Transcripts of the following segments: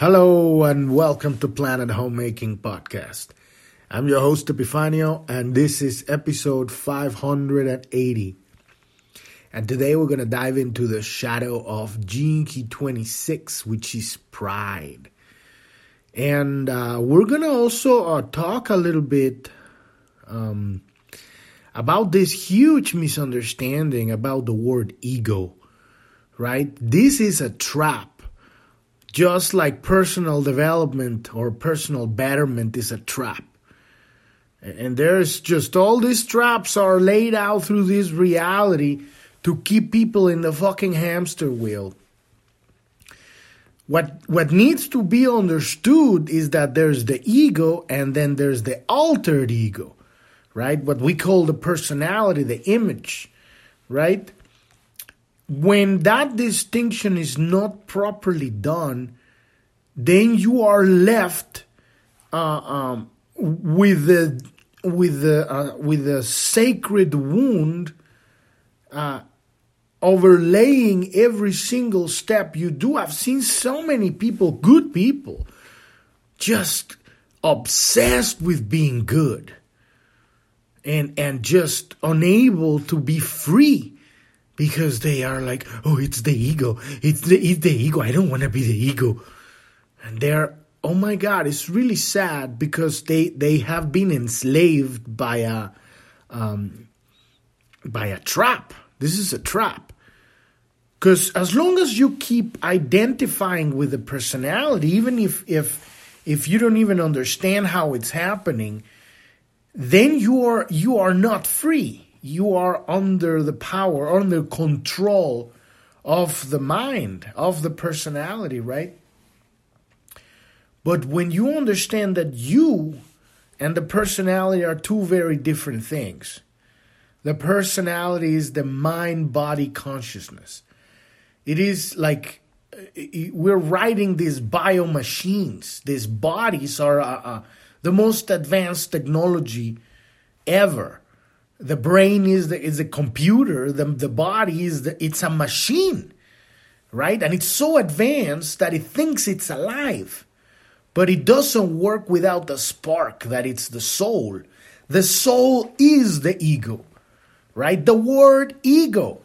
Hello and welcome to Planet Homemaking Podcast. I'm your host Epifanio and this is episode 580. And today we're going to dive into the shadow of Gene Key 26, which is pride. And uh, we're going to also uh, talk a little bit um, about this huge misunderstanding about the word ego, right? This is a trap just like personal development or personal betterment is a trap. And there's just all these traps are laid out through this reality to keep people in the fucking hamster wheel. What what needs to be understood is that there's the ego and then there's the altered ego, right? What we call the personality, the image, right? When that distinction is not properly done, then you are left uh, um, with the with the uh, with the sacred wound uh, overlaying every single step you do. I've seen so many people, good people, just obsessed with being good and and just unable to be free because they are like, oh, it's the ego. It's the, it's the ego. I don't want to be the ego. And they're, oh my God, it's really sad because they, they have been enslaved by a, um, by a trap. This is a trap. Because as long as you keep identifying with the personality, even if, if, if you don't even understand how it's happening, then you are, you are not free you are under the power, under control of the mind, of the personality, right? But when you understand that you and the personality are two very different things, the personality is the mind body consciousness. It is like we're riding these bio machines. These bodies are uh, uh, the most advanced technology ever the brain is the, is a computer. The, the body is the, it's a machine, right? And it's so advanced that it thinks it's alive, but it doesn't work without the spark that it's the soul. The soul is the ego, right? The word ego.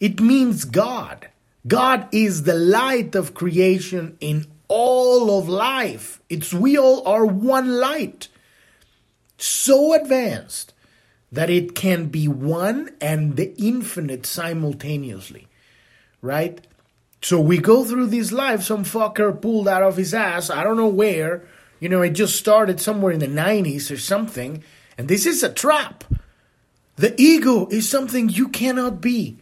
It means God. God is the light of creation in all of life. It's we all are one light so advanced that it can be one and the infinite simultaneously, right? So we go through this life, some fucker pulled out of his ass, I don't know where, you know, it just started somewhere in the 90s or something, and this is a trap. The ego is something you cannot be.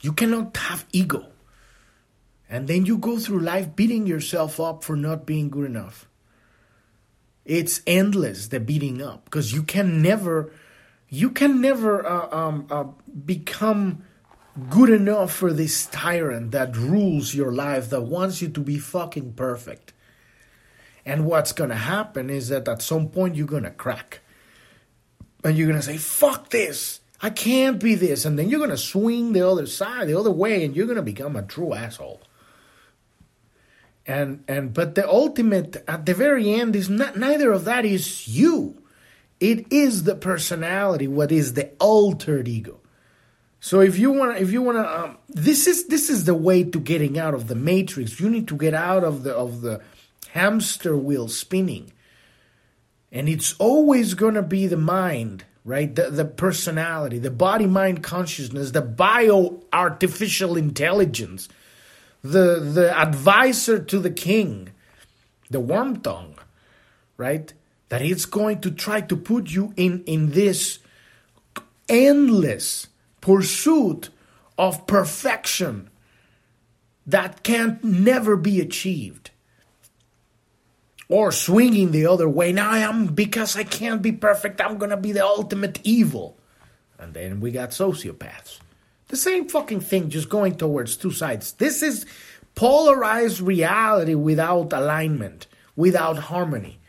You cannot have ego. And then you go through life beating yourself up for not being good enough. It's endless the beating up because you can never, you can never uh, um, uh, become good enough for this tyrant that rules your life that wants you to be fucking perfect. And what's gonna happen is that at some point you're gonna crack, and you're gonna say, "Fuck this." I can't be this. And then you're going to swing the other side, the other way, and you're going to become a true asshole and and but the ultimate at the very end is not neither of that is you. It is the personality what is the altered ego. So if you want if you want to um, this is this is the way to getting out of the matrix. You need to get out of the of the hamster wheel spinning. And it's always going to be the mind right? The, the personality the body mind consciousness the bio artificial intelligence the the advisor to the king, the worm tongue, right? That it's going to try to put you in in this endless pursuit of perfection that can't never be achieved. Or swinging the other way. Now I am, because I can't be perfect, I'm going to be the ultimate evil. And then we got sociopaths. The same fucking thing, just going towards two sides. This is polarized reality without alignment, without harmony.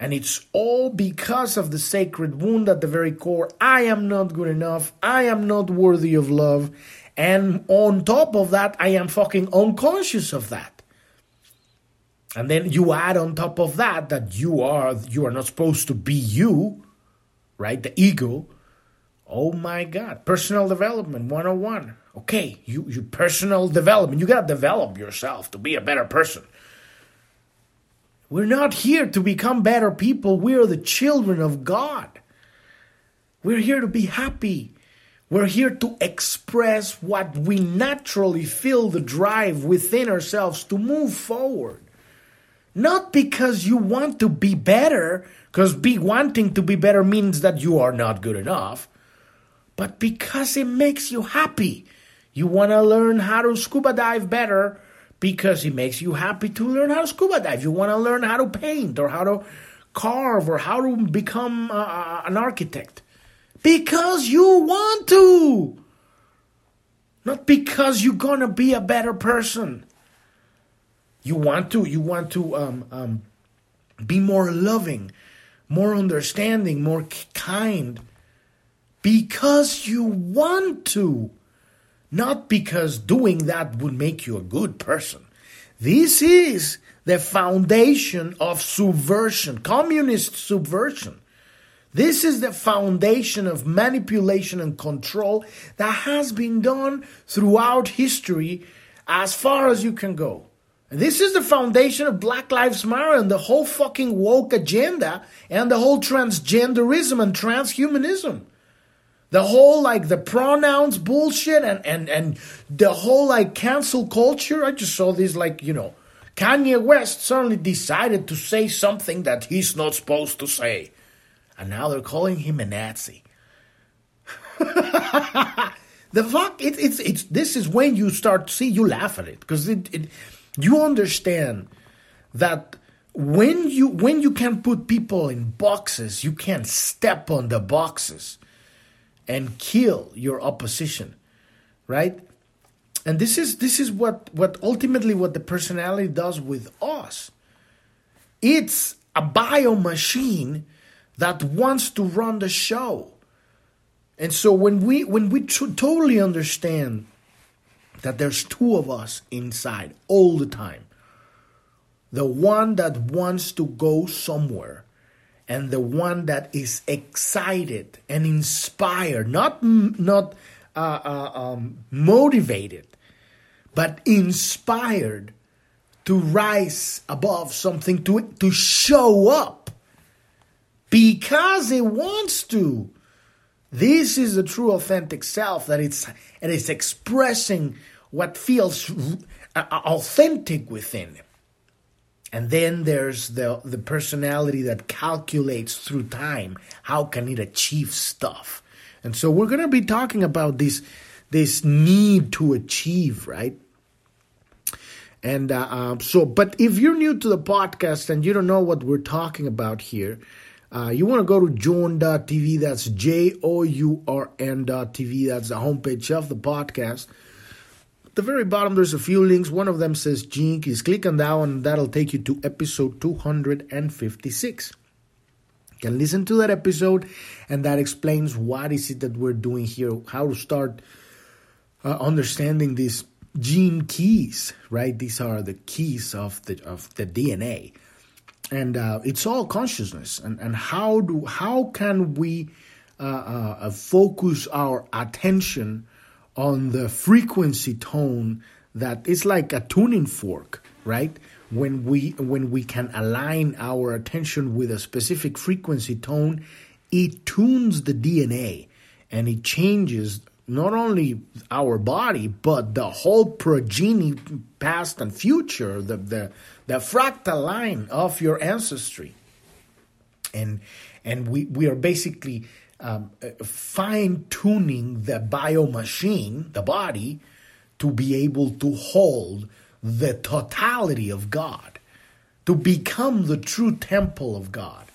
And it's all because of the sacred wound at the very core. I am not good enough. I am not worthy of love. And on top of that, I am fucking unconscious of that. And then you add on top of that that you are you are not supposed to be you, right? The ego. Oh my god, personal development 101. Okay, you you personal development. You got to develop yourself to be a better person. We're not here to become better people. We are the children of God. We're here to be happy. We're here to express what we naturally feel the drive within ourselves to move forward. Not because you want to be better, because be wanting to be better means that you are not good enough, but because it makes you happy. You want to learn how to scuba dive better because it makes you happy to learn how to scuba dive. You want to learn how to paint or how to carve or how to become uh, an architect because you want to. Not because you're going to be a better person. You want to, you want to um, um, be more loving, more understanding, more kind because you want to. Not because doing that would make you a good person. This is the foundation of subversion, communist subversion. This is the foundation of manipulation and control that has been done throughout history as far as you can go. This is the foundation of Black Lives Matter and the whole fucking woke agenda and the whole transgenderism and transhumanism. The whole like the pronouns bullshit and and and the whole like cancel culture. I just saw this like, you know, Kanye West suddenly decided to say something that he's not supposed to say and now they're calling him a Nazi. the fuck it, it's it's this is when you start see you laugh at it because it, it you understand that when you when you can put people in boxes you can't step on the boxes and kill your opposition right and this is this is what what ultimately what the personality does with us it's a bio machine that wants to run the show. And so when we when we t- totally understand that there's two of us inside all the time, the one that wants to go somewhere and the one that is excited and inspired, not not uh, uh, um, motivated, but inspired to rise above something, to to show up because it wants to. This is the true authentic self that it's and it is expressing what feels uh, authentic within. And then there's the the personality that calculates through time how can it achieve stuff. And so we're going to be talking about this this need to achieve, right? And uh, uh, so, but if you're new to the podcast and you don't know what we're talking about here, uh, you want to go to journ.tv. That's J O U R N.tv. That's the homepage of the podcast. The very bottom, there's a few links. One of them says Keys. Click on that one, and that'll take you to episode 256. You can listen to that episode, and that explains what is it that we're doing here, how to start uh, understanding these gene keys, right? These are the keys of the of the DNA and uh, it's all consciousness and, and how do how can we uh, uh, focus our attention on the frequency tone that is like a tuning fork right when we when we can align our attention with a specific frequency tone it tunes the dna and it changes not only our body but the whole progeny past and future the the the fractal line of your ancestry. And, and we, we are basically um, fine tuning the bio machine, the body, to be able to hold the totality of God, to become the true temple of God.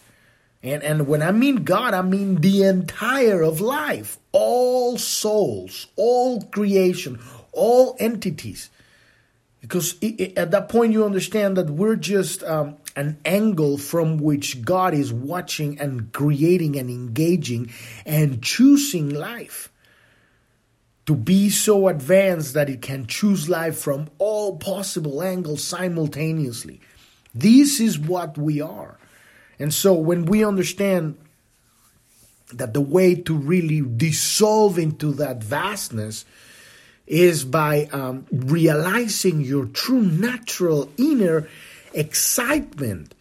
And, and when I mean God, I mean the entire of life, all souls, all creation, all entities because it, it, at that point you understand that we're just um, an angle from which God is watching and creating and engaging and choosing life. to be so advanced that it can choose life from all possible angles simultaneously. This is what we are. And so when we understand that the way to really dissolve into that vastness is by um, realizing your true natural inner excitement,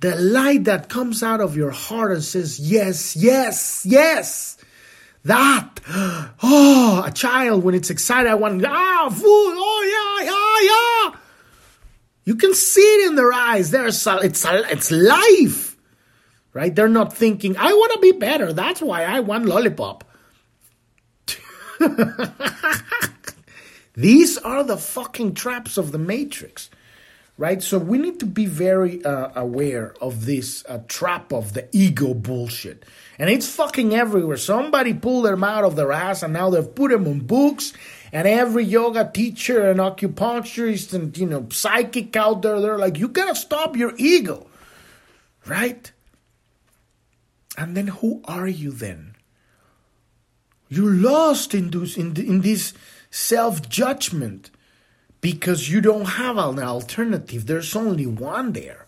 the light that comes out of your heart and says, Yes, yes, yes. That, oh, a child when it's excited, I want, ah, food, oh, yeah, yeah, yeah. You can see it in their eyes. There's it's it's life, right? They're not thinking, I want to be better. That's why I want lollipop. These are the fucking traps of the matrix, right? So we need to be very uh, aware of this uh, trap of the ego bullshit. And it's fucking everywhere. Somebody pulled them out of their ass and now they've put them on books. And every yoga teacher and acupuncturist and, you know, psychic out there, they're like, you gotta stop your ego, right? And then who are you then? You're lost in this, in, in this self judgment because you don't have an alternative. There's only one there.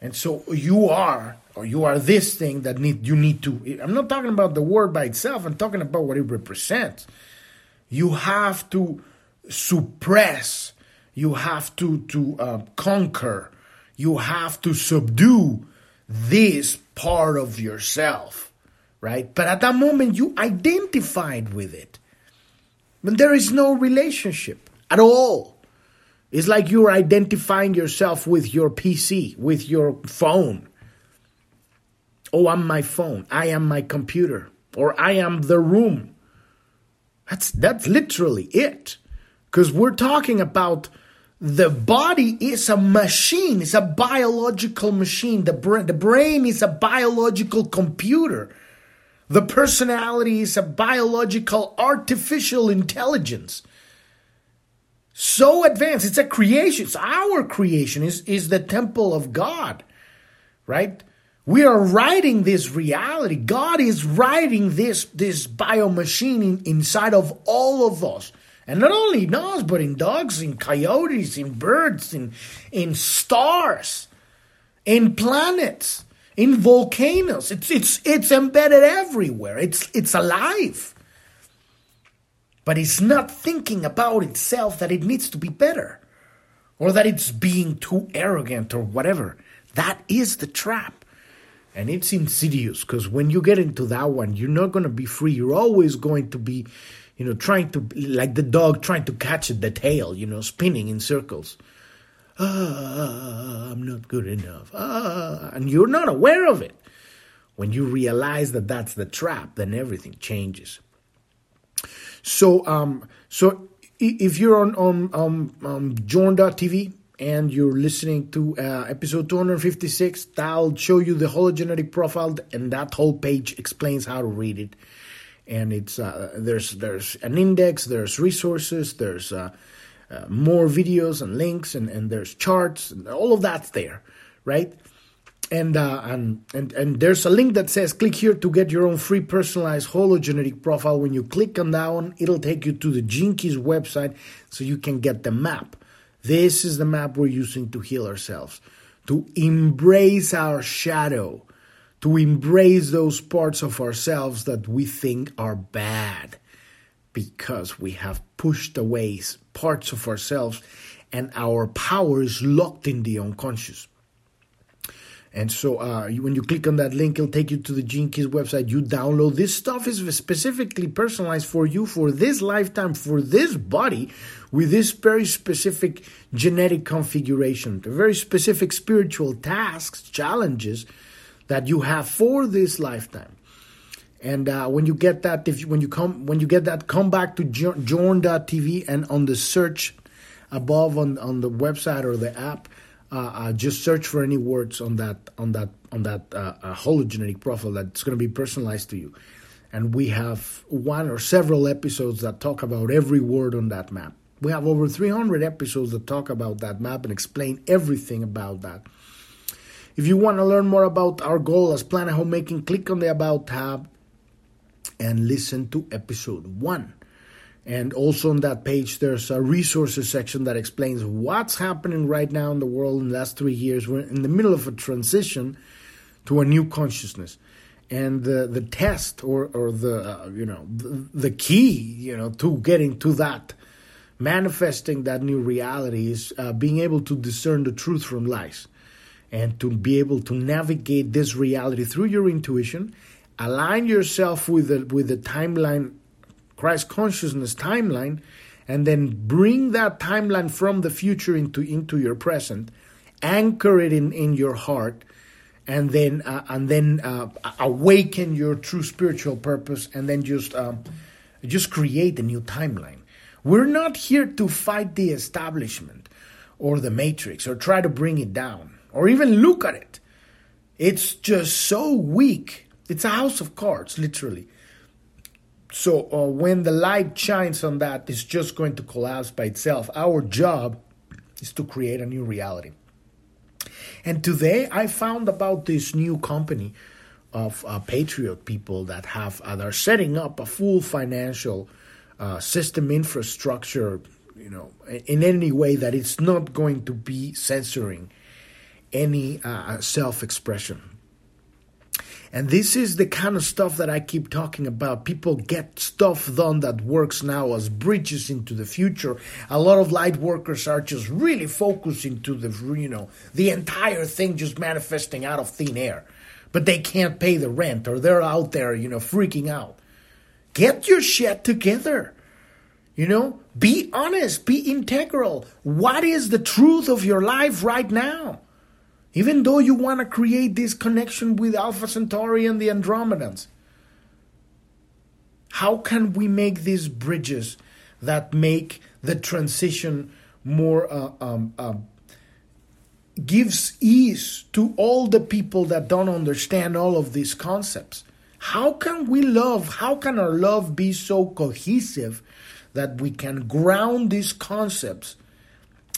And so you are, or you are this thing that need you need to. I'm not talking about the word by itself. I'm talking about what it represents. You have to suppress. You have to to uh, conquer. You have to subdue this part of yourself right? But at that moment, you identified with it. But there is no relationship at all. It's like you're identifying yourself with your PC, with your phone. Oh, I'm my phone. I am my computer. Or I am the room. That's, that's literally it. Because we're talking about the body is a machine, it's a biological machine. The, bra- the brain is a biological computer. The personality is a biological artificial intelligence. So advanced. It's a creation. It's our creation. Is is the temple of God. Right? We are writing this reality. God is writing this, this bio machine in, inside of all of us. And not only in us, but in dogs, in coyotes, in birds, in, in stars, in planets in volcanoes. It's it's it's embedded everywhere. It's it's alive. But it's not thinking about itself that it needs to be better or that it's being too arrogant or whatever. That is the trap. And it's insidious because when you get into that one, you're not going to be free. You're always going to be, you know, trying to, like the dog trying to catch the tail, you know, spinning in circles ah, I'm not good enough. Ah, and you're not aware of it. When you realize that that's the trap, then everything changes. So, um, so if you're on on um, um, Journ.tv and you're listening to uh, episode 256, that'll show you the hologenetic profile, and that whole page explains how to read it. And it's uh, there's there's an index, there's resources, there's uh, uh, more videos and links and, and there's charts and all of that's there, right? And, uh, and and and there's a link that says click here to get your own free personalized hologenetic profile. When you click on that one, it'll take you to the Keys website so you can get the map. This is the map we're using to heal ourselves, to embrace our shadow, to embrace those parts of ourselves that we think are bad because we have pushed away parts of ourselves and our power is locked in the unconscious. And so uh, when you click on that link, it'll take you to the Gene Keys website. You download this stuff is specifically personalized for you for this lifetime, for this body, with this very specific genetic configuration, the very specific spiritual tasks, challenges that you have for this lifetime. And uh, when you get that, if you, when you come when you get that, come back to Journ.tv and on the search above on, on the website or the app, uh, uh, just search for any words on that on that on that uh, uh hologenetic profile that's going to be personalized to you. And we have one or several episodes that talk about every word on that map. We have over 300 episodes that talk about that map and explain everything about that. If you want to learn more about our goal as Planet Homemaking, click on the About tab and listen to episode one. And also on that page, there's a resources section that explains what's happening right now in the world in the last three years. We're in the middle of a transition to a new consciousness. And the, the test or, or the, uh, you know, the, the key, you know, to getting to that, manifesting that new reality is uh, being able to discern the truth from lies and to be able to navigate this reality through your intuition, align yourself with the, with the timeline Christ consciousness timeline and then bring that timeline from the future into into your present anchor it in in your heart and then uh, and then uh, awaken your true spiritual purpose and then just um, just create a new timeline. We're not here to fight the establishment or the matrix or try to bring it down or even look at it. It's just so weak it's a house of cards literally so uh, when the light shines on that, it's just going to collapse by itself. Our job is to create a new reality. And today I found about this new company of uh, patriot people that have uh, are setting up a full financial uh, system infrastructure, you know, in any way that it's not going to be censoring any uh, self-expression. And this is the kind of stuff that I keep talking about. People get stuff done that works now as bridges into the future. A lot of light workers are just really focusing to the, you know, the entire thing just manifesting out of thin air. But they can't pay the rent or they're out there, you know, freaking out. Get your shit together. You know, be honest, be integral. What is the truth of your life right now? Even though you want to create this connection with Alpha Centauri and the Andromedans, how can we make these bridges that make the transition more uh, um, uh, gives ease to all the people that don't understand all of these concepts? How can we love? How can our love be so cohesive that we can ground these concepts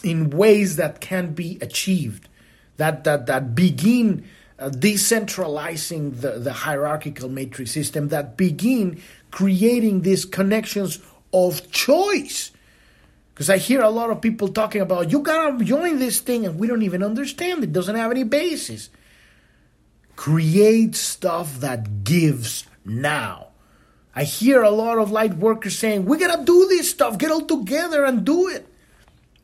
in ways that can be achieved? That that that begin uh, decentralizing the, the hierarchical matrix system that begin creating these connections of choice. Because i hear a lot of people talking about you gotta join this thing and we don't even understand. It doesn't have any basis. Create stuff that gives now. I hear a lot of light workers saying we gotta do this stuff. Get all together and do it.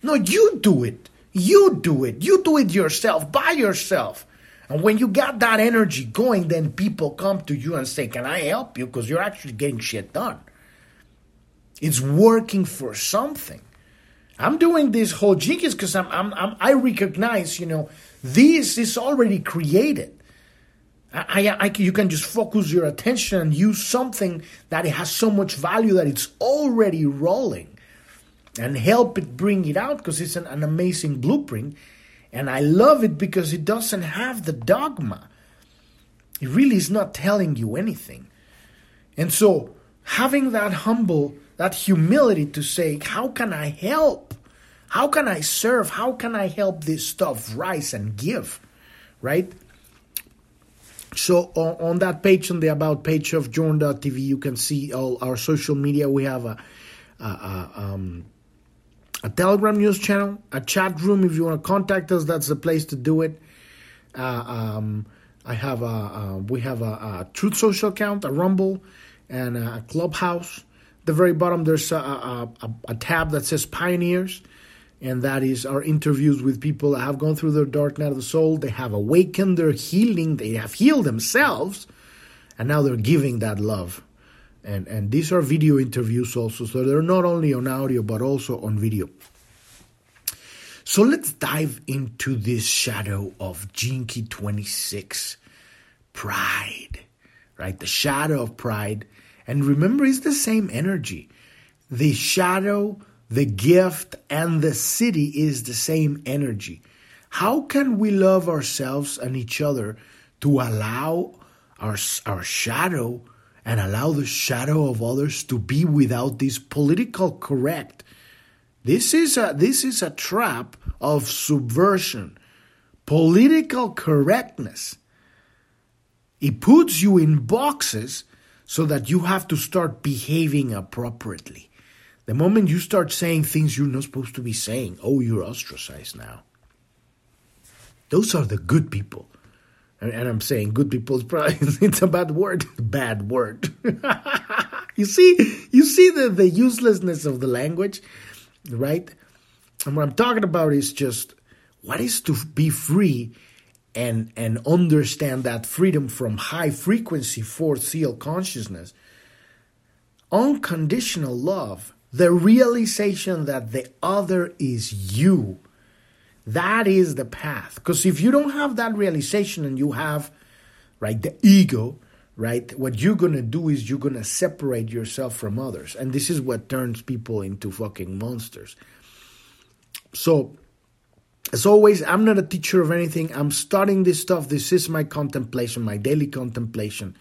No you do it you do it. You do it yourself, by yourself. And when you got that energy going, then people come to you and say, Can I help you? Because you're actually getting shit done. It's working for something. I'm doing this whole Gene Keys because I'm, I'm, I'm, i recognize, you know, this is already created. I, I, I, you can just focus your attention and use something that has so much value that it's already rolling and help it bring it out because it's an, an amazing blueprint. And I love it because it doesn't have the dogma. It really is not telling you anything. And so, having that humble, that humility to say, How can I help? How can I serve? How can I help this stuff rise and give? Right? So, on, that page, on the About page of Journ.tv, you can see all our social media. We have a, a, a um, a Telegram news channel, a chat room. If you want to contact us, that's the place to do it. Uh, um, I have a uh, we have a, a, Truth Social account, a Rumble, and a Clubhouse. At the very bottom, there's a, a, a, tab that says Pioneers, and that is our interviews with people that have gone through their dark night of the soul. They have awakened, their healing, they have healed themselves, and now they're giving that love and and these are video interviews also so they're not only on audio but also on video. So let's dive into this shadow of Key 26 pride right? The shadow of pride. And remember it's the same energy. The shadow the gift and the Siddhi is the same energy. How can we love ourselves and each other to allow our our shadow and allow the shadow of others to be without this political correct. This is a this is a trap of subversion, political correctness. It puts you in boxes so that you have to start behaving appropriately. The moment you start saying things you're not supposed to be saying, oh, you're ostracized now. Those are the good people. And, I'm saying good people is probably it's a bad word. Bad word. you see, you see the, the uselessness of the language, right? And what I'm talking about is just what is to be free and and understand that freedom from high frequency fourth seal consciousness. Unconditional love, the realization that the other is you that is the path. Because if you don't have that realization and you have, right, the ego, right, what you're going to do is you're going to separate yourself from others. And this is what turns people into fucking monsters. So, as always, I'm not a teacher of anything. I'm studying this stuff. This is my contemplation, my daily contemplation.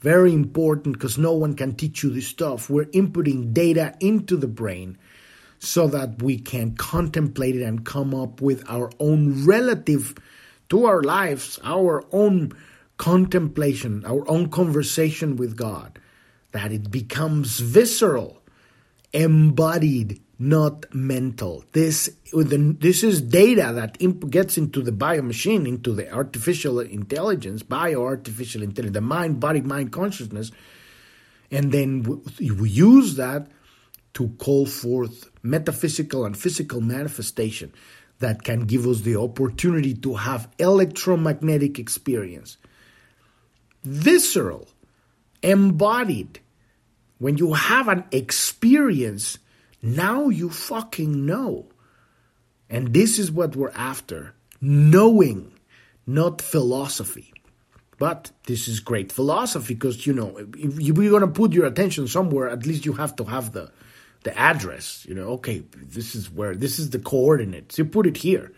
Very important because no one can teach you this stuff. We're inputting data into the brain so that we can contemplate it and come up with our own relative to our lives, our own contemplation, our own conversation with God, that it becomes visceral, embodied, not mental. This this is data that gets into the bio machine, into the artificial intelligence, bio artificial intelligence, the mind, body, mind consciousness, and then we use that to call forth metaphysical and physical manifestation that can give us the opportunity to have electromagnetic experience. Visceral, embodied. When you have an experience, now you fucking know. And this is what we're after knowing, not philosophy. But this is great philosophy because, you know, if you're going to put your attention somewhere, at least you have to have the, the address. You know, okay, this is where this is the coordinates. You put it here,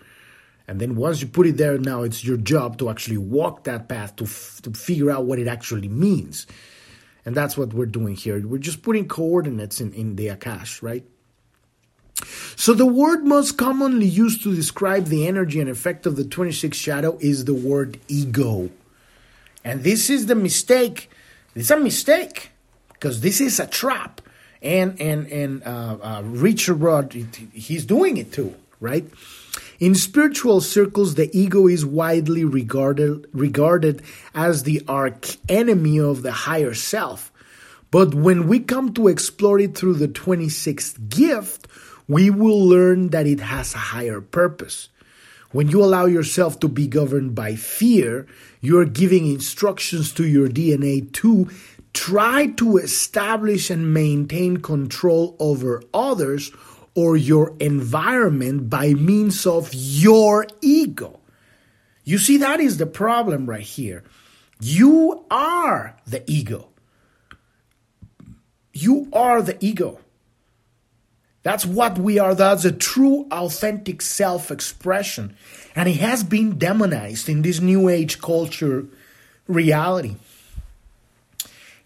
and then once you put it there, now it's your job to actually walk that path to f- to figure out what it actually means. And that's what we're doing here. We're just putting coordinates in, in the Akash, right? So the word most commonly used to describe the energy and effect of the 26th shadow is the word ego. And this is the mistake. It's a mistake because this is a trap and and and uh, uh, Richard Rudd, he's doing it too, right? In spiritual circles, the ego is widely regarded regarded as the arch enemy of the higher self. But when we come to explore it through the 26th gift, we will learn that it has a higher purpose. When you allow yourself to be governed by fear, you're giving instructions to your DNA to try to establish and maintain control over others or your environment by means of your ego. You see, that is the problem right here. You are the ego. You are the ego. That's what we are. That's a true, authentic self expression. And it has been demonized in this new age culture reality.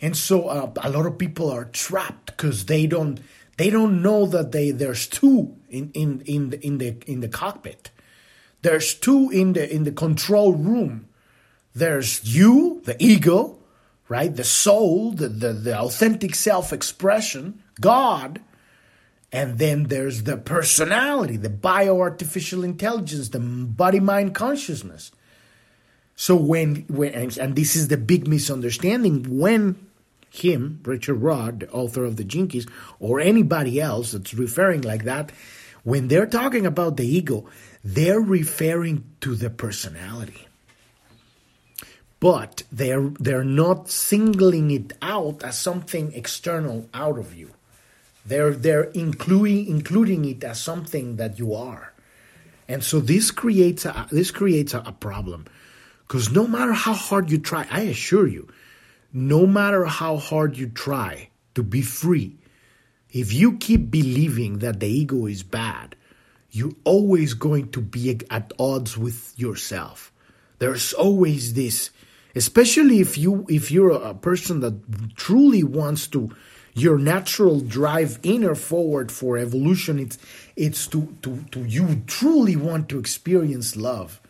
And so uh, a lot of people are trapped because they don't they don't know that they there's two in in in the, in the in the cockpit. There's two in the in the control room. There's you, the ego, right? The soul, the the, the authentic self-expression, God, and then there's the personality, the bio-artificial intelligence, the body-mind consciousness. So when when and this is the big misunderstanding when him, Richard Rudd, the author of the Gene Keys, or anybody else that's referring like that, when they're talking about the ego, they're referring to the personality. But they're they're not singling it out as something external out of you. They're they're including including it as something that you are. And so this creates a this creates a, a problem. Because no matter how hard you try, I assure you, no matter how hard you try to be free, if you keep believing that the ego is bad, you're always going to be at odds with yourself. There's always this, especially if you if you're a person that truly wants to your natural drive inner forward for evolution it's it's to to to you truly want to experience love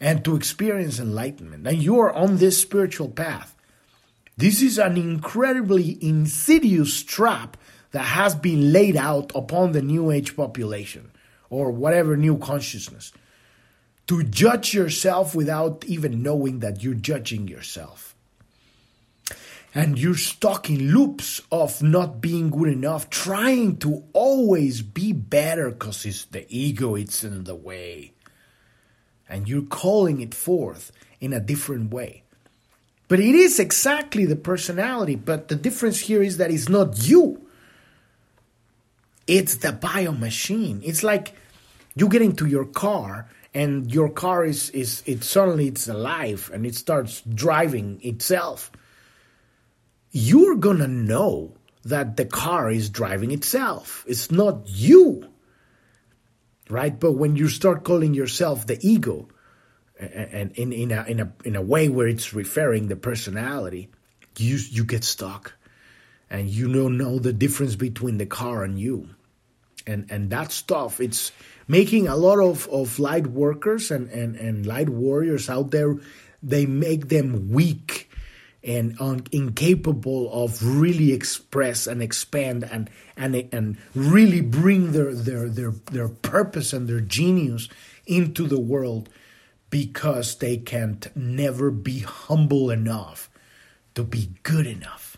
and to experience enlightenment and you are on this spiritual path this is an incredibly insidious trap that has been laid out upon the new age population or whatever new consciousness to judge yourself without even knowing that you're judging yourself. And you're stuck in loops of not being good enough, trying to always be better because it's the ego, it's in the way. And you're calling it forth in a different way. But it is exactly the personality, but the difference here is that it's not you. It's the bio machine. It's like you get into your car and your car is is it suddenly it's alive and it starts driving itself you're gonna know that the car is driving itself it's not you right but when you start calling yourself the ego and in, in, a, in, a, in a way where it's referring the personality you you get stuck. And you don't know the difference between the car and you. And and that stuff it's making a lot of, of light workers and, and, and light warriors out there they make them weak and un- incapable of really express and expand and and and really bring their their their their purpose and their genius into the world because they can't never be humble enough to be good enough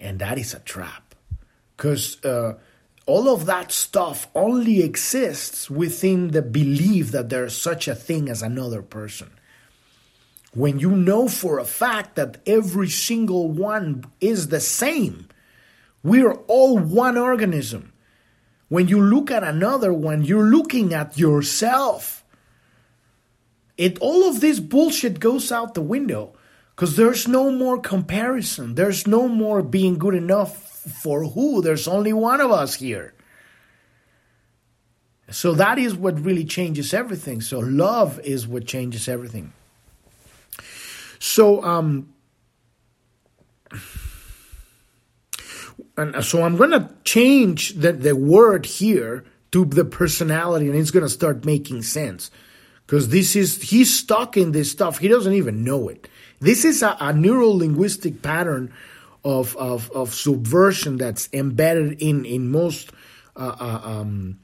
and that is a trap because uh, all of that stuff only exists within the belief that there's such a thing as another person. When you know for a fact that every single one is the same, we're all one organism. When you look at another one, you're looking at yourself. It all of this bullshit goes out the window because there's no more comparison. There's no more being good enough for who? There's only one of us here. So that is what really changes everything. So love is what changes everything. So um and so I'm to change the, the word here to the personality and it's to start making sense because this is he's stuck in this stuff he doesn't even know it this is a, a neuro linguistic pattern of, of, of subversion that's embedded in, in most uh, uh, um,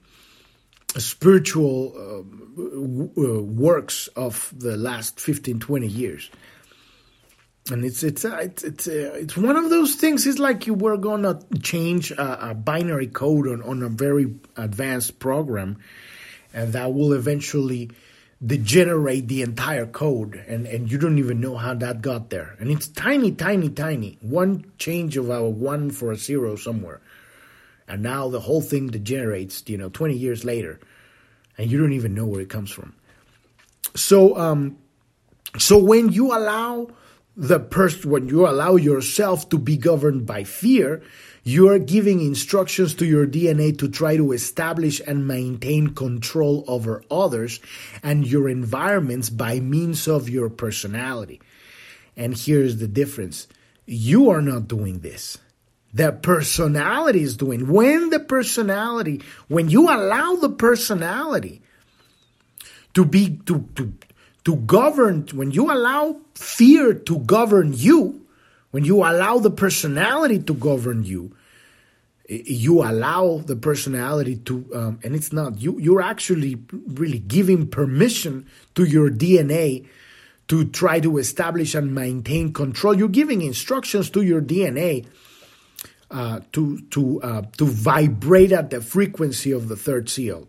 spiritual uh, w- uh, works of the last 15, 20 years. And it's it's uh, it's it's, uh, it's one of those things. It's like you were gonna change a, a binary code on, on a very advanced program, and that will eventually degenerate the entire code and, and you don't even know how that got there. And it's tiny, tiny, tiny. One change of a one for a zero somewhere. And now the whole thing degenerates, you know, 20 years later. And you don't even know where it comes from. So um so when you allow the person when you allow yourself to be governed by fear, you are giving instructions to your DNA to try to establish and maintain control over others and your environments by means of your personality. And here's the difference you are not doing this. The personality is doing. When the personality, when you allow the personality to be to to to govern, when you allow fear to govern you, when you allow the personality to govern you, you allow the personality to, um, and it's not you. You're actually really giving permission to your DNA to try to establish and maintain control. You're giving instructions to your DNA uh, to to uh, to vibrate at the frequency of the third seal.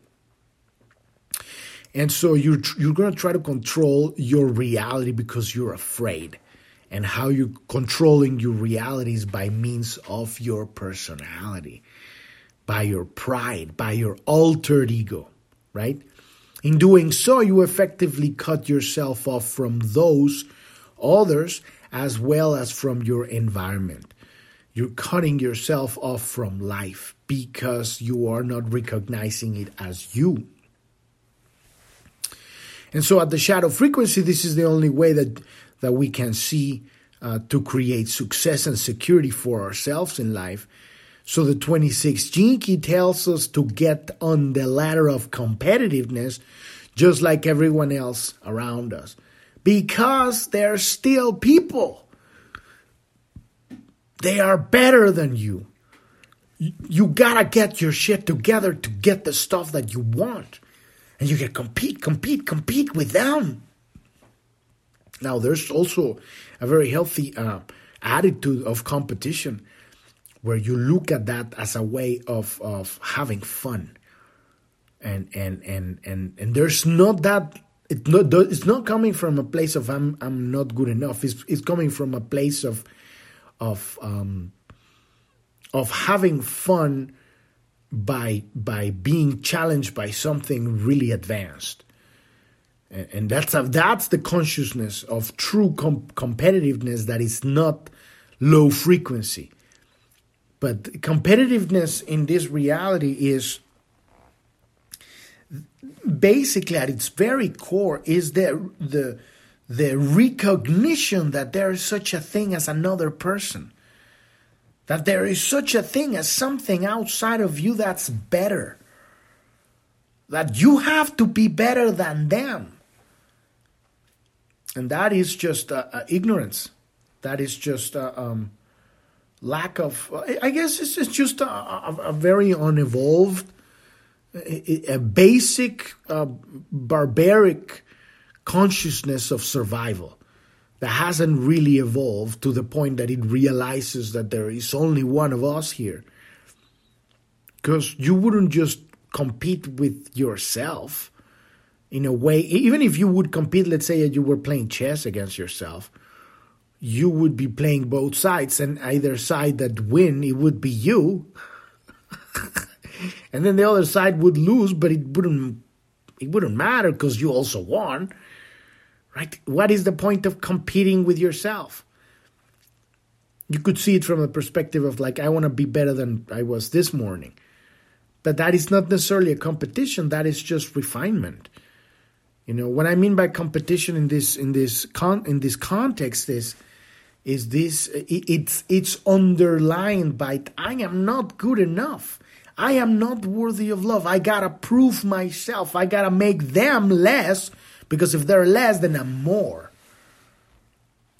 And so you're you're going to try to control your reality because you're afraid and how you're controlling your realities by means of your personality, by your pride, by your altered ego, right? In doing so, you effectively cut yourself off from those others as well as from your environment. You're cutting yourself off from life because you are not recognizing it as you. And so at the shadow frequency, this is the only way that that we can see uh, to create success and security for ourselves in life. So the 26 gene key tells us to get on the ladder of competitiveness just like everyone else around us because they're still people. They are better than you. you gotta get your shit together to get the stuff that you want. And you can compete, compete, compete with them. Now, there's also a very healthy uh, attitude of competition where you look at that as a way of, of having fun. And, and, and, and, and there's not that it not, it's not coming from a place of I'm I'm not good enough. It's it's coming from a place of of um, of having fun by by being challenged by something really advanced and, that's a, that's the consciousness of true com- competitiveness that is not low frequency but competitiveness in this reality is basically at its very core is the the the recognition that there is such a thing as another person that there is such a thing as something outside of you that's better. That you have to be better than them. And that is just uh, uh, ignorance. That is just uh, um, lack of, I guess it's, it's just a, a, a, very unevolved, a, a basic, uh, barbaric consciousness of survival that hasn't really evolved to the point that it realizes that there is only one of us here. Because you wouldn't just compete with yourself in a way, even if you would compete, let's say you were playing chess against yourself, you would be playing both sides, and either side that win, it would be you. and then the other side would lose, but it wouldn't it wouldn't matter because you also won. Right? What is the point of competing with yourself? You could see it from the perspective of like, I want to be better than I was this morning. But that is not necessarily a competition, that is just refinement. You know, what I mean by competition in this in this con in this context is is this it's it's underlined by I am not good enough. I am not worthy of love. I gotta prove myself. I gotta make them less because if they're less, then I'm more.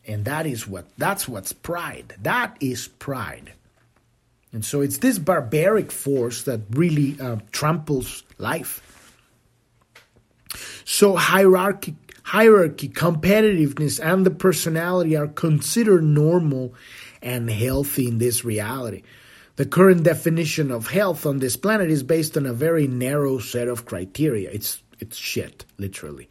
And that is what that's what's pride. That is pride. And so it's this barbaric force that really uh, tramples life. So hierarchy, hierarchy, competitiveness, and the personality are considered normal and healthy in this reality. The current definition of health on this planet is based on a very narrow set of criteria. It's it's shit, literally.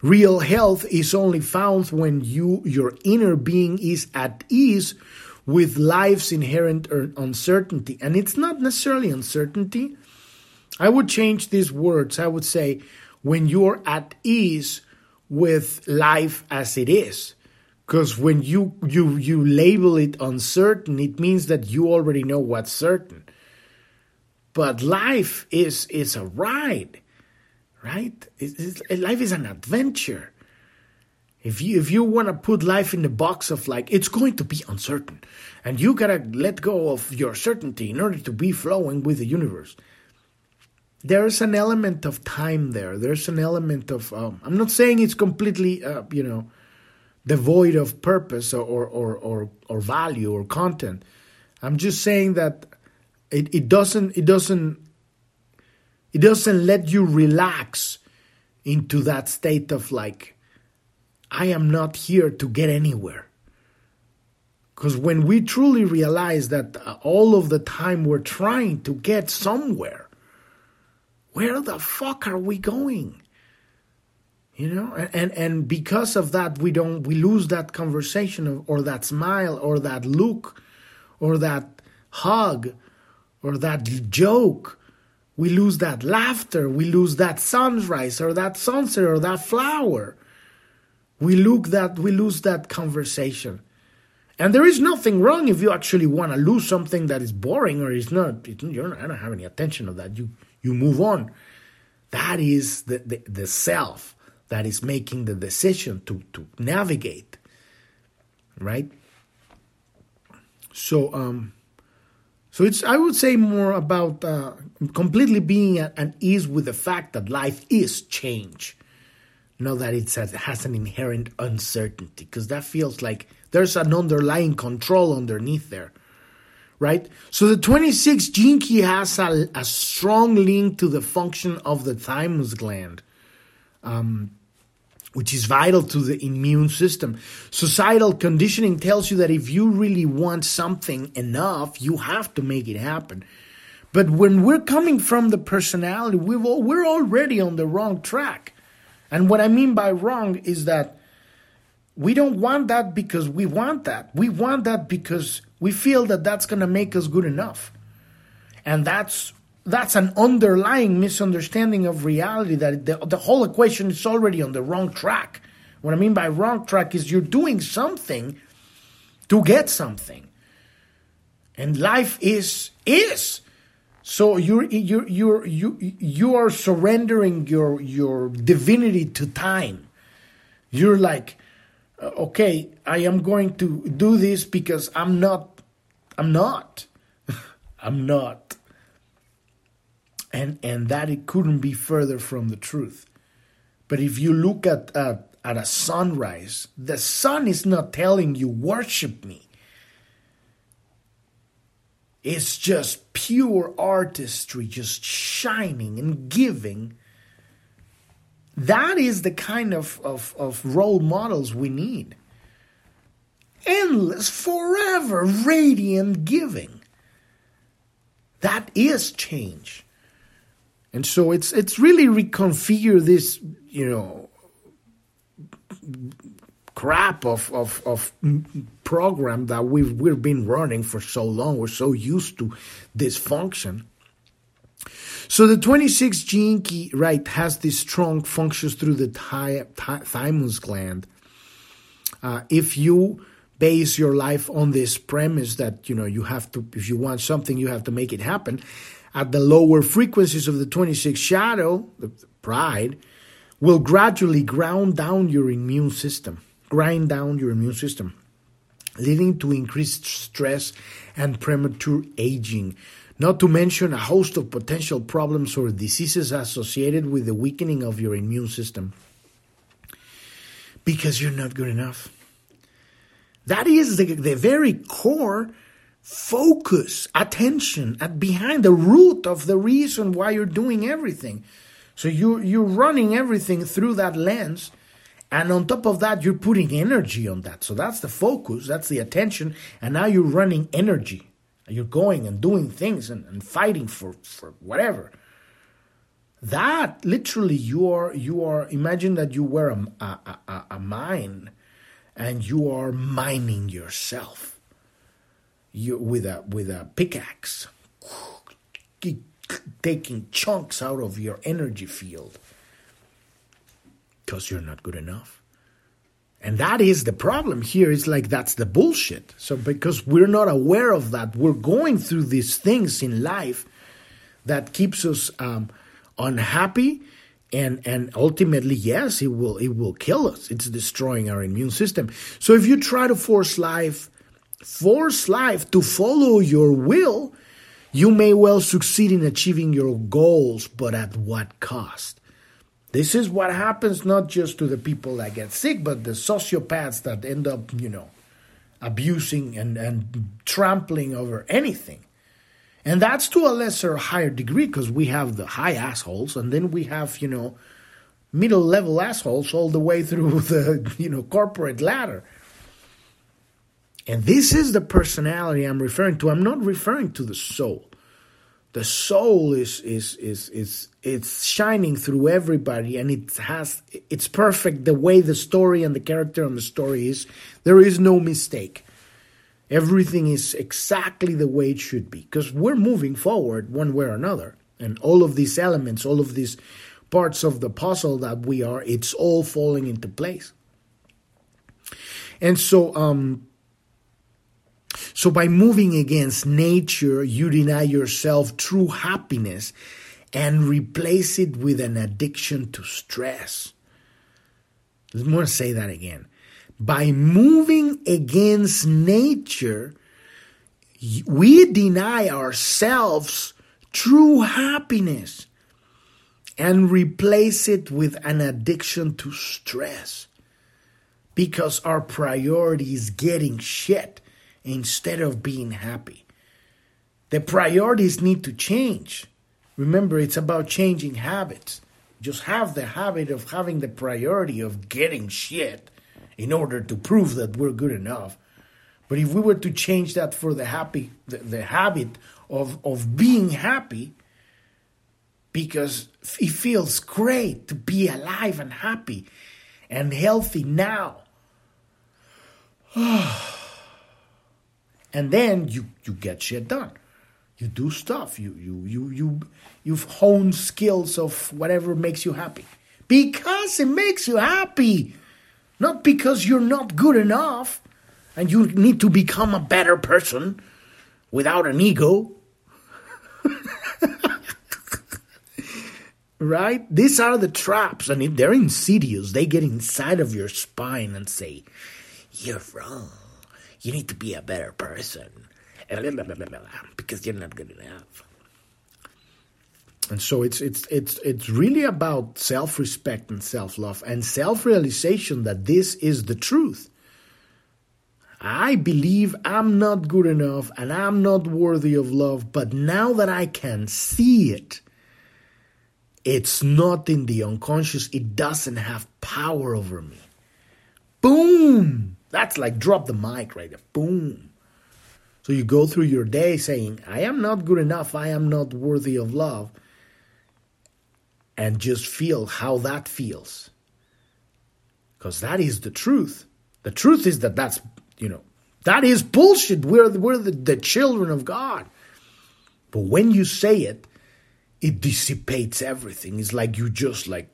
Real health is only found when you your inner being is at ease with life's inherent uncertainty. And it's not necessarily uncertainty. I would change these words. I would say when you're at ease with life as it is. Because when you, you you label it uncertain, it means that you already know what's certain. But life is is a ride right? It's, it's, life is an adventure. If you if you want to put life in the box of like it's going to be uncertain, and you gotta let go of your certainty in order to be flowing with the universe, there's an element of time there. There's an element of um, I'm not saying it's completely uh, you know devoid of purpose or or or or value or content. I'm just saying that it, it doesn't it doesn't it doesn't let you relax into that state of like, I am not here to get anywhere. Because when we truly realize that uh, all of the time we're trying to get somewhere, where the fuck are we going? You know, and and because of that, we don't we lose that conversation or that smile or that look or that hug or that joke we lose that laughter. We lose that sunrise or that sunset or that flower. We look that we lose that conversation. And there is nothing wrong if you actually want to lose something that is boring or is not. You're I don't have any attention of that. You you move on. That is the, the, the self that is making the decision to, to navigate. Right? So um so it's I would say more about uh, completely being at, at, ease with the fact that life is change, not that it has an inherent uncertainty, because that feels like there's an underlying control underneath there. Right? So the 26 gene key has a, a strong link to the function of the thymus gland, um, which is vital to the immune system. Societal conditioning tells you that if you really want something enough, you have to make it happen. But when we're coming from the personality, all, we're already on the wrong track. And what I mean by wrong is that we don't want that because we want that. We want that because we feel that that's going to make us good enough. And that's that's an underlying misunderstanding of reality that the, the whole equation is already on the wrong track. What I mean by wrong track is you're doing something to get something. And life is is so you're you're you're you you are surrendering your your divinity to time. You're like uh, okay, I am going to do this because I'm not, I'm not, I'm not. And, and that it couldn't be further from the truth. But if you look at, at, at a sunrise, the sun is not telling you, worship me. It's just pure artistry, just shining and giving that is the kind of, of, of role models we need. Endless, forever, radiant giving. That is change. And so it's it's really reconfigure this, you know, crap of, of, of program that we've we've been running for so long. We're so used to dysfunction so the 26 gene key, right, has these strong functions through the thi- thi- thymus gland. Uh, if you base your life on this premise that you know you have to, if you want something, you have to make it happen, at the lower frequencies of the 26 shadow, the pride, will gradually ground down your immune system, grind down your immune system, leading to increased stress and premature aging not to mention a host of potential problems or diseases associated with the weakening of your immune system. Because you're not good enough. That is the, the very core focus, attention at behind the root of the reason why you're doing everything. So you you're running everything through that lens. And on top of that, you're putting energy on that. So that's the focus, that's the attention. And now you're running energy. You're going and doing things and, and fighting for, for whatever. That literally you are you are imagine that you were a, a, a, a mine and you are mining yourself you with a with a pickaxe taking chunks out of your energy field because you're not good enough and that is the problem here. It's like that's the bullshit. So because we're not aware of that, we're going through these things in life that keeps us um, unhappy, and and ultimately, yes, it will it will kill us. It's destroying our immune system. So if you try to force life, force life to follow your will, you may well succeed in achieving your goals, but at what cost? This is what happens not just to the people that get sick, but the sociopaths that end up, you know, abusing and, and trampling over anything. And that's to a lesser, higher degree because we have the high assholes and then we have, you know, middle level assholes all the way through the, you know, corporate ladder. And this is the personality I'm referring to. I'm not referring to the soul the soul is is is is it's shining through everybody and it has it's perfect the way the story and the character and the story is there is no mistake everything is exactly the way it should be because we're moving forward one way or another and all of these elements all of these parts of the puzzle that we are it's all falling into place and so um so by moving against nature, you deny yourself true happiness and replace it with an addiction to stress. Going to say that again. By moving against nature, we deny ourselves true happiness and replace it with an addiction to stress because our priority is getting shit instead of being happy. The priorities need to change. Remember, it's about changing habits. Just have the habit of having the priority of getting shit in order to prove that we're good enough. But if we were to change that for the happy the, the habit of, of being happy, because it feels great to be alive and happy and healthy now. and then you, you get shit done. You do stuff. You you you you you've honed skills of whatever makes you happy. Because it makes you happy. Not because you're not good enough and you need to become a better person without an ego. right? These are the traps, and if they're insidious. They get inside of your spine and say, You're wrong. You need to be a better person. Because you're not good enough. And so it's it's it's it's really about self-respect and self-love and self-realization that this is the truth. I believe I'm not good enough and I'm not worthy of love, but now that I can see it, it's not in the unconscious, it doesn't have power over me. Boom! That's like drop the mic right there. Boom. So you go through your day saying, I am not good enough, I am not worthy of love, and just feel how that feels. Because that is the truth. The truth is that that's you know, that is bullshit. We're, we're the, the children of God. But when you say it, it dissipates everything. It's like you just like,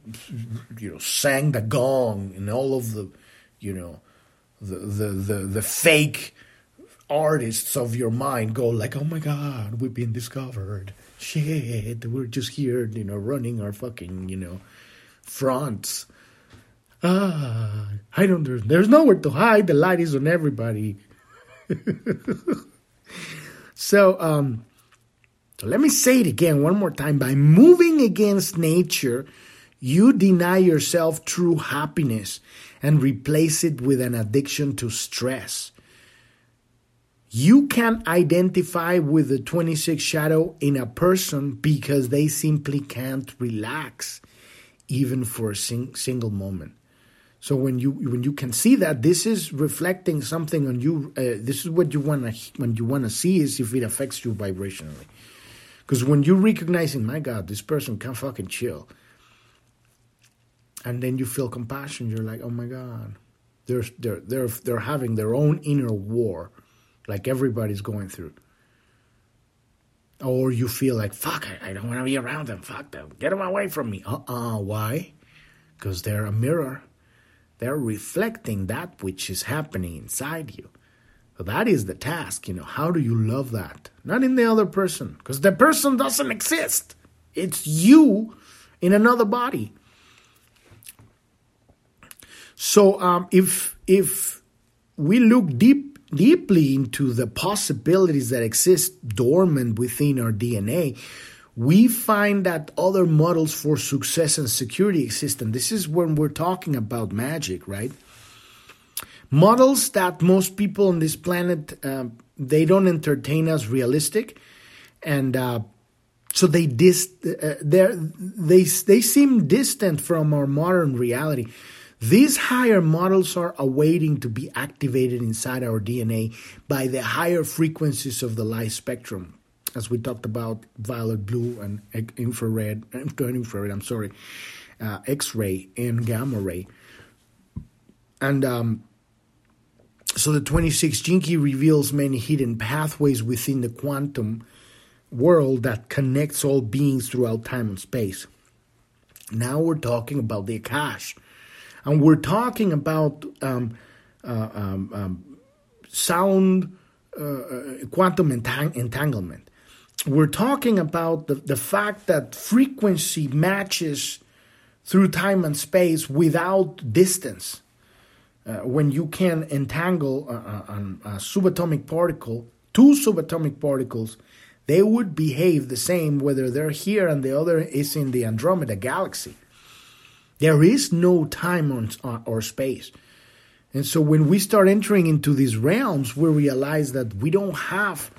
you know, sang the gong and all of the, you know, the, the, the, the fake artists of your mind go like, oh my God, we've been discovered. Shit, we're just here, you know, running our fucking, you know, fronts. Ah, I don't. There's, nowhere to hide. The light is on everybody. so, um, so let me say it again one more time. By moving against nature, you deny yourself true happiness and replace it with an addiction to stress. You can identify with the 26 shadow in a person because they simply can't relax even for a sing- single moment. So when you when you can see that this is reflecting something on you, uh, this is what you want to when you want to see is if it affects you vibrationally. Because when you're recognizing, my God, this person can't fucking chill, and then you feel compassion, you're like, oh my God, they're they're they're they're having their own inner war, like everybody's going through. Or you feel like, fuck, I, I don't want to be around them. Fuck them. Get them away from me. Uh uh-uh, uh. Why? Because they're a mirror they're reflecting that which is happening inside you. So that is the task, you know. How do you love that? Not in the other person, because the person doesn't exist. It's you in another body. So um, if if we look deep deeply into the possibilities that exist dormant within our DNA, we find that other models for success and security exist. And this is when we're talking about magic, right? Models that most people on this planet uh, they don't entertain as realistic, and uh, so they dis uh, they they they seem distant from our modern reality. These higher models are awaiting to be activated inside our DNA by the higher frequencies of the light spectrum as we talked about, violet, blue, and infrared, infrared, I'm sorry, uh, X-ray and gamma ray. And um, so the 26 gene key reveals many hidden pathways within the quantum world that connects all beings throughout time and space. Now we're talking about the Akash. And we're talking about um, uh, um, um sound uh, uh, quantum entang- entanglement we're talking about the, the fact that frequency matches through time and space without distance. Uh, when you can entangle a, a, a, subatomic particle, two subatomic particles, they would behave the same whether they're here and the other is in the Andromeda galaxy. There is no time on, uh, or space. And so when we start entering into these realms, we realize that we don't have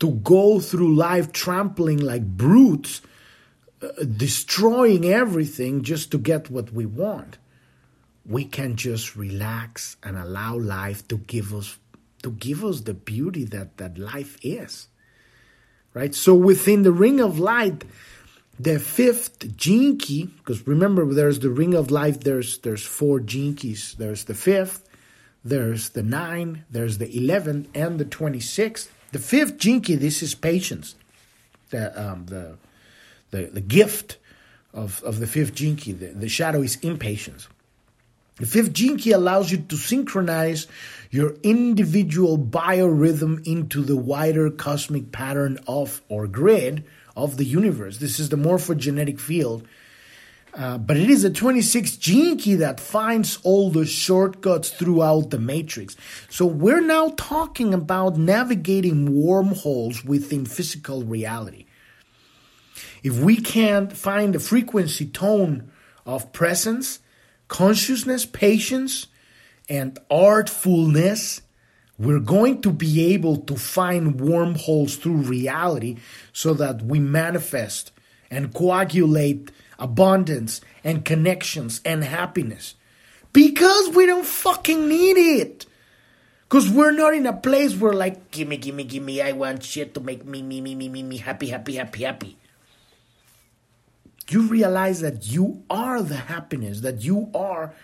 to go through life trampling like brutes, uh, destroying everything just to get what we want. We can just relax and allow life to give us to give us the beauty that that life is. Right? So within the ring of light, the fifth key, because remember there's the ring of life, there's there's four keys. There's the fifth, there's the nine, there's the eleven, and the twenty-sixth. The fifth key, this is patience. The um, the the, the gift of, of the fifth key. The, the shadow is impatience. The fifth key allows you to synchronize your individual biorhythm into the wider cosmic pattern of or grid of the universe. This is the morphogenetic field. Uh, but it is a 26 gene key that finds all the shortcuts throughout the matrix. So we're now talking about navigating wormholes within physical reality. If we can't find the frequency tone of presence, consciousness, patience, and artfulness, we're going to be able to find wormholes through reality so that we manifest and coagulate abundance and connections and happiness. Because we don't fucking need it. Because we're not in a place where, like, gimme, gimme, gimme, I want shit to make me, me, me, me, me, me happy, happy, happy, happy you realize that you are the happiness, that you are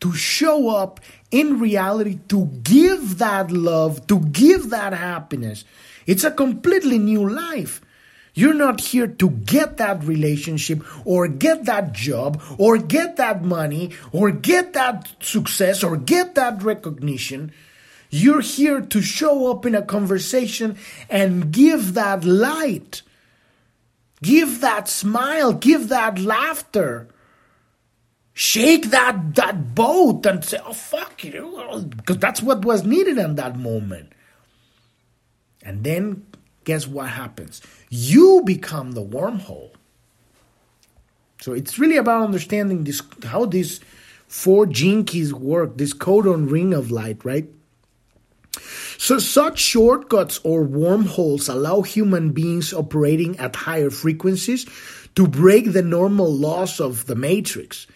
to show up in reality to give that love, to give that happiness. It's a completely new life. You're not here to get that relationship or get that job or get that money or get that success or get that recognition. You're here to show up in a conversation and give that light Give that smile, give that laughter. Shake that, that boat and say, oh, fuck you, because that's what was needed in that moment. And then guess what happens? You become the wormhole. So it's really about understanding this how these four keys work, this codon ring of light, right? So, such shortcuts or wormholes allow human beings operating at higher frequencies to break the normal laws of the matrix.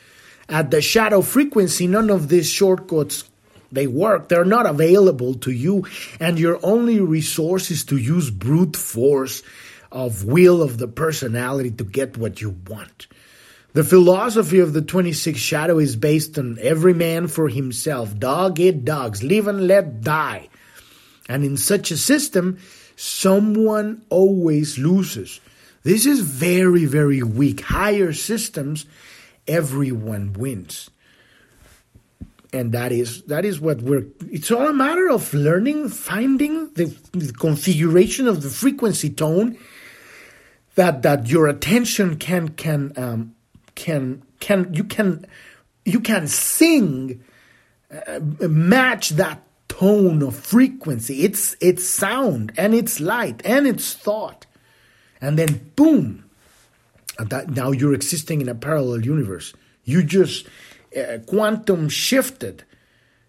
At the shadow frequency, none of these shortcuts they work. They're not available to you, and your only resource is to use brute force of will of the personality to get what you want. The philosophy of the 26 shadow is based on every man for himself. Dog eat dogs, live and let die. And in such a system, someone always loses. This is very, very weak. Higher systems, everyone wins. And that is that is what we're it's all a matter of learning, finding the, the configuration of the frequency tone that that your attention can can um, can can you can you can sing uh, match that tone of frequency. It's it's sound and it's light and it's thought. And then boom, that, now you're existing in a parallel universe. You just uh, quantum shifted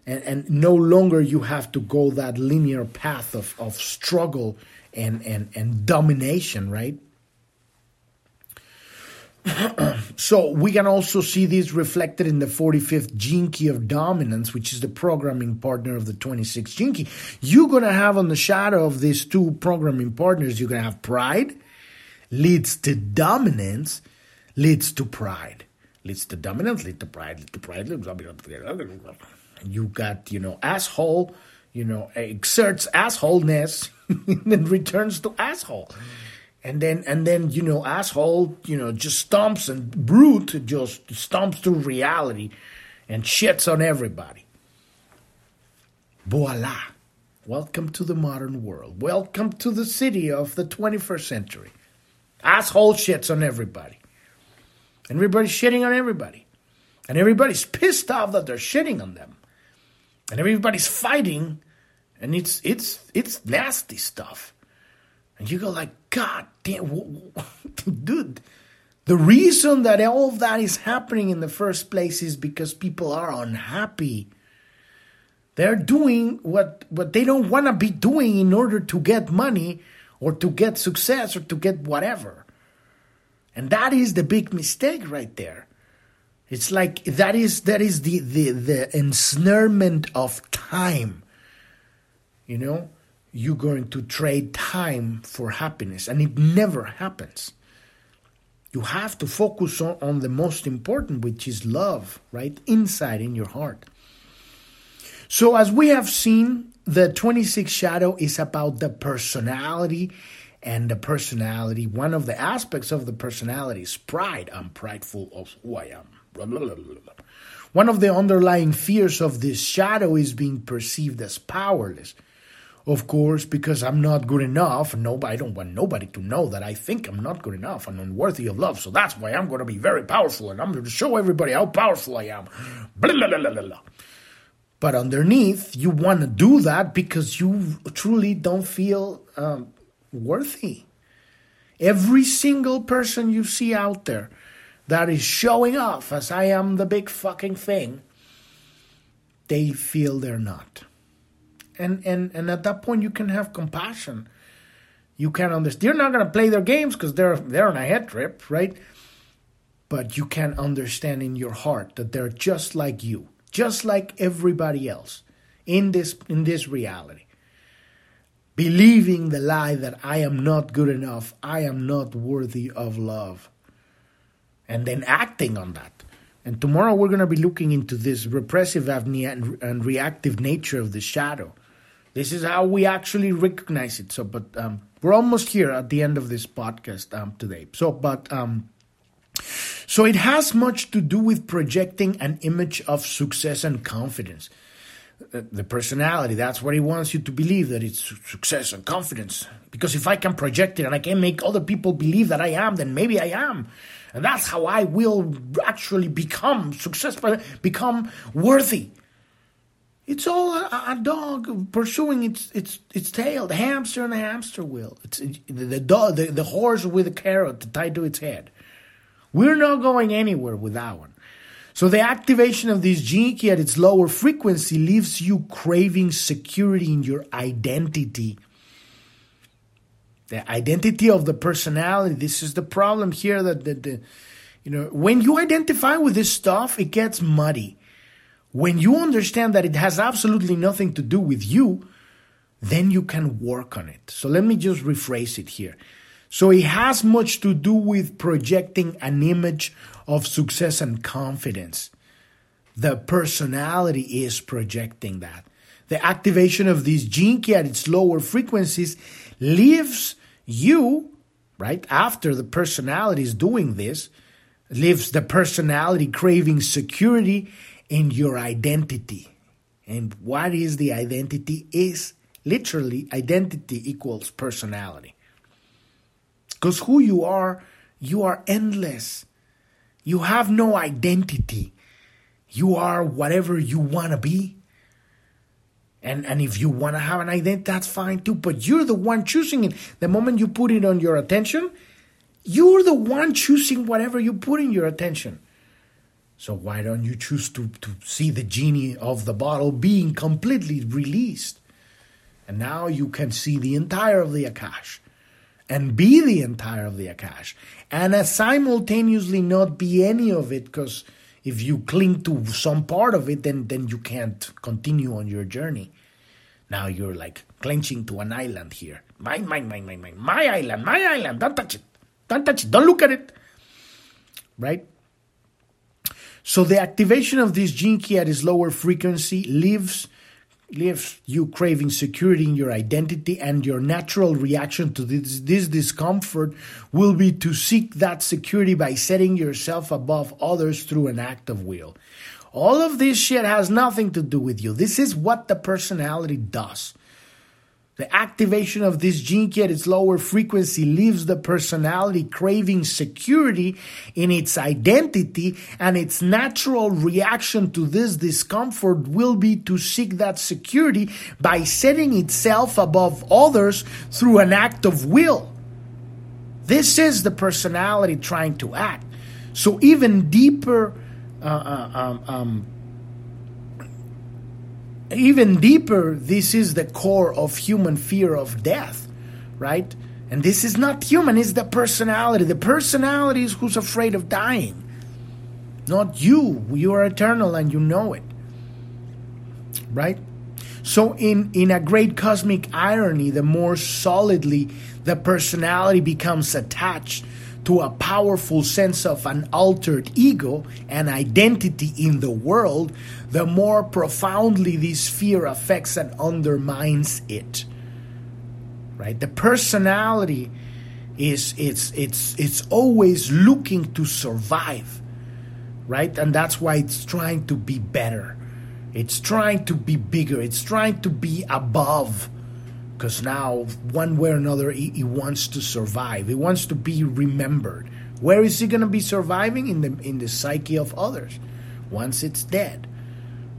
and, and no longer you have to go that linear path of, of struggle and, and, and domination, right? so we can also see this reflected in the 45th gene key of dominance, which is the programming partner of the 26th gene key. You're going to have on the shadow of these two programming partners, you're going to have pride, leads to dominance, leads to pride. Leads to dominance, leads to pride, leads to pride. You got, you know, asshole, you know, exerts assholeness, and then returns to asshole. And then and then you know asshole you know just stomps and brute just stomps to reality and shits on everybody. Voila. Welcome to the modern world. Welcome to the city of the 21st century asshole shits on everybody. And everybody's shitting on everybody. And everybody's pissed off that they're shitting on them. And everybody's fighting. And it's it's it's nasty stuff. And you go like, God damn, dude. The reason that all of that is happening in the first place is because people are unhappy. They're doing what what they don't want to be doing in order to get money or to get success or to get whatever. And that is the big mistake right there. It's like that is that is the the, the ensnarement of time. You know, you're going to trade time for happiness, and it never happens. You have to focus on, on the most important, which is love, right? Inside in your heart. So, as we have seen, the 26 shadow is about the personality and the personality. One of the aspects of the personality is pride. I'm prideful of who I am. Blah, blah, blah, One of the underlying fears of this shadow is being perceived as powerless. Of course, because I'm not good enough. Nobody, I don't want nobody to know that I think I'm not good enough and unworthy of love. So that's why I'm going to be very powerful and I'm going to show everybody how powerful I am. Blah, blah, blah, blah, blah. But underneath, you want to do that because you truly don't feel um, worthy. Every single person you see out there that is showing off as I am the big fucking thing, they feel they're not. And and and at that point you can have compassion. You can understand. You're not gonna play their games because they're they're on a head trip, right? But you can understand in your heart that they're just like you just like everybody else in this in this reality believing the lie that I am not good enough, I am not worthy of love, and then acting on that. And tomorrow we're going to be looking into this repressive apnea and, and, reactive nature of the shadow. This is how we actually recognize it. So, but um, we're almost here at the end of this podcast um, today. So, but um, so it has much to do with projecting an image of success and confidence. Uh, the personality, that's what he wants you to believe that it's success and confidence. Because if I can project it and I can make other people believe that I am, then maybe I am. And that's how I will actually become successful, become worthy. It's all a, a, dog pursuing its its its tail, the hamster in the hamster wheel. It's the, the dog, the, the horse with a carrot tied to its head. We're not going anywhere with that one. So the activation of this gene key at its lower frequency leaves you craving security in your identity. The identity of the personality. This is the problem here that the, the you know when you identify with this stuff, it gets muddy. When you understand that it has absolutely nothing to do with you, then you can work on it. So let me just rephrase it here. So it has much to do with projecting an image of success and confidence. The personality is projecting that. The activation of this gene key at its lower frequencies leaves you, right, after the personality is doing this, leaves the personality craving security in your identity. And what is the identity? Is literally identity equals personality. Because who you are, you are endless. You have no identity. You are whatever you want to be. And, and if you want to have an identity, that's fine too. But you're the one choosing it. The moment you put it on your attention, you're the one choosing whatever you put in your attention. So why don't you choose to, to see the genie of the bottle being completely released? And now you can see the entire of the Akash and be the entire of the Akash, and simultaneously not be any of it, because if you cling to some part of it, then then you can't continue on your journey. Now you're like clenching to an island here. Mine, mine, mine, mine, mine. My island, my island. Don't touch it. Don't touch it. Don't look at it. Right? So the activation of this gene key at its lower frequency leaves leaves you craving security in your identity, and your natural reaction to this, this discomfort will be to seek that security by setting yourself above others through an act of will. All of this shit has nothing to do with you. This is what the personality does. The activation of this gene at its lower frequency leaves the personality craving security in its identity, and its natural reaction to this discomfort will be to seek that security by setting itself above others through an act of will. This is the personality trying to act. So, even deeper uh, uh um, um, even deeper, this is the core of human fear of death, right? And this is not human, it's the personality. The personality is who's afraid of dying. Not you. You are eternal and you know it. Right? So, in, in a great cosmic irony, the more solidly the personality becomes attached to a powerful sense of an altered ego and identity in the world, the more profoundly this fear affects and undermines it. Right? The personality is it's it's it's always looking to survive. Right? And that's why it's trying to be better. It's trying to be bigger. It's trying to be above because now one way or another he, he, wants to survive. He wants to be remembered. Where is he going to be surviving? In the in the psyche of others. Once it's dead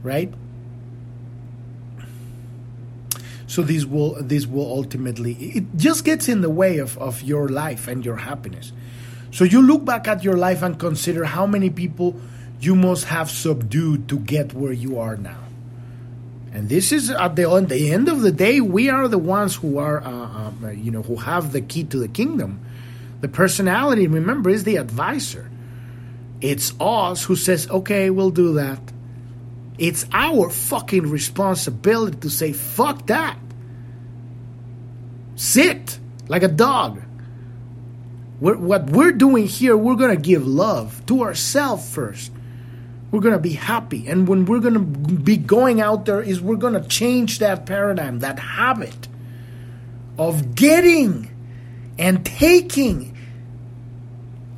right? So this will this will ultimately it just gets in the way of, of your life and your happiness. So you look back at your life and consider how many people you must have subdued to get where you are now and this is at the, at the end of the day, we are the ones who are, uh, uh, you know, who have the key to the kingdom. The personality, remember, is the advisor. It's us who says, okay, we'll do that. It's our fucking responsibility to say, fuck that. Sit like a dog. We're, what we're doing here, we're going to give love to ourselves first we're going to be happy. And when we're going to be going out there, is we're going to change that paradigm, that habit of getting and taking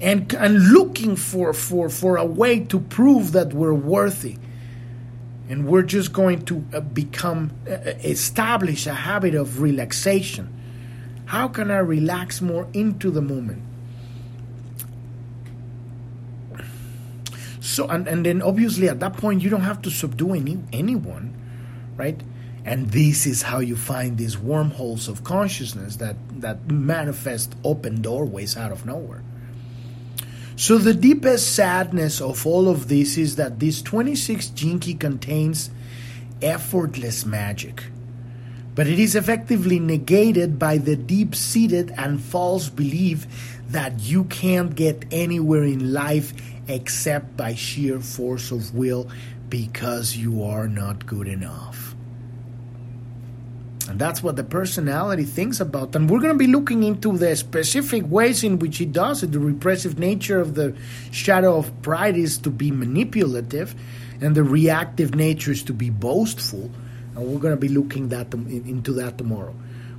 and, and looking for, for, for a way to prove that we're worthy. And we're just going to uh, become, uh, uh, establish a habit of relaxation. How can I relax more into the moment? So and, and then obviously at that point you don't have to subdue any anyone, right? And this is how you find these wormholes of consciousness that, that manifest open doorways out of nowhere. So the deepest sadness of all of this is that this 26 gene key contains effortless magic. But it is effectively negated by the deep seated and false belief that you can't get anywhere in life except by sheer force of will because you are not good enough. And that's what the personality thinks about. And we're going to be looking into the specific ways in which it does it. The repressive nature of the shadow of pride is to be manipulative, and the reactive nature is to be boastful. And we're going to be looking that into that tomorrow.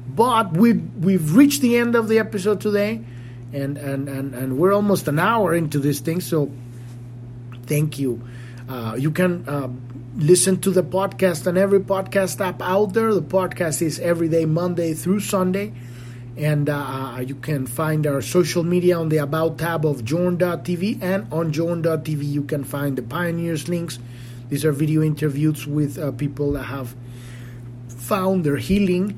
But we've, we've reached the end of the episode today and and and, and we're almost an hour into this thing so thank you. Uh, you can uh, listen to the podcast on every podcast app out there. The podcast is every day monday through sunday. And uh, uh you can find our social media on the about tab of journ.tv and on journ.tv you can find the pioneers links. These are video interviews with uh, people that have found their healing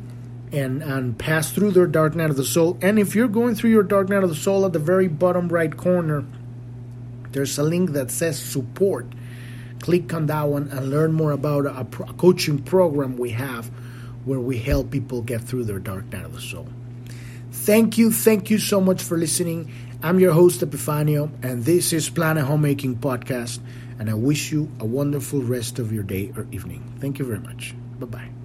and and pass through their dark night of the soul. And if you're going through your dark night of the soul, at the very bottom right corner, there's a link that says support. Click on that one and learn more about a, a coaching program we have where we help people get through their dark night of the soul. Thank you, thank you so much for listening. I'm your host Epifanio, and this is Planet Homemaking Podcast. And I wish you a wonderful rest of your day or evening. Thank you very much. Bye bye.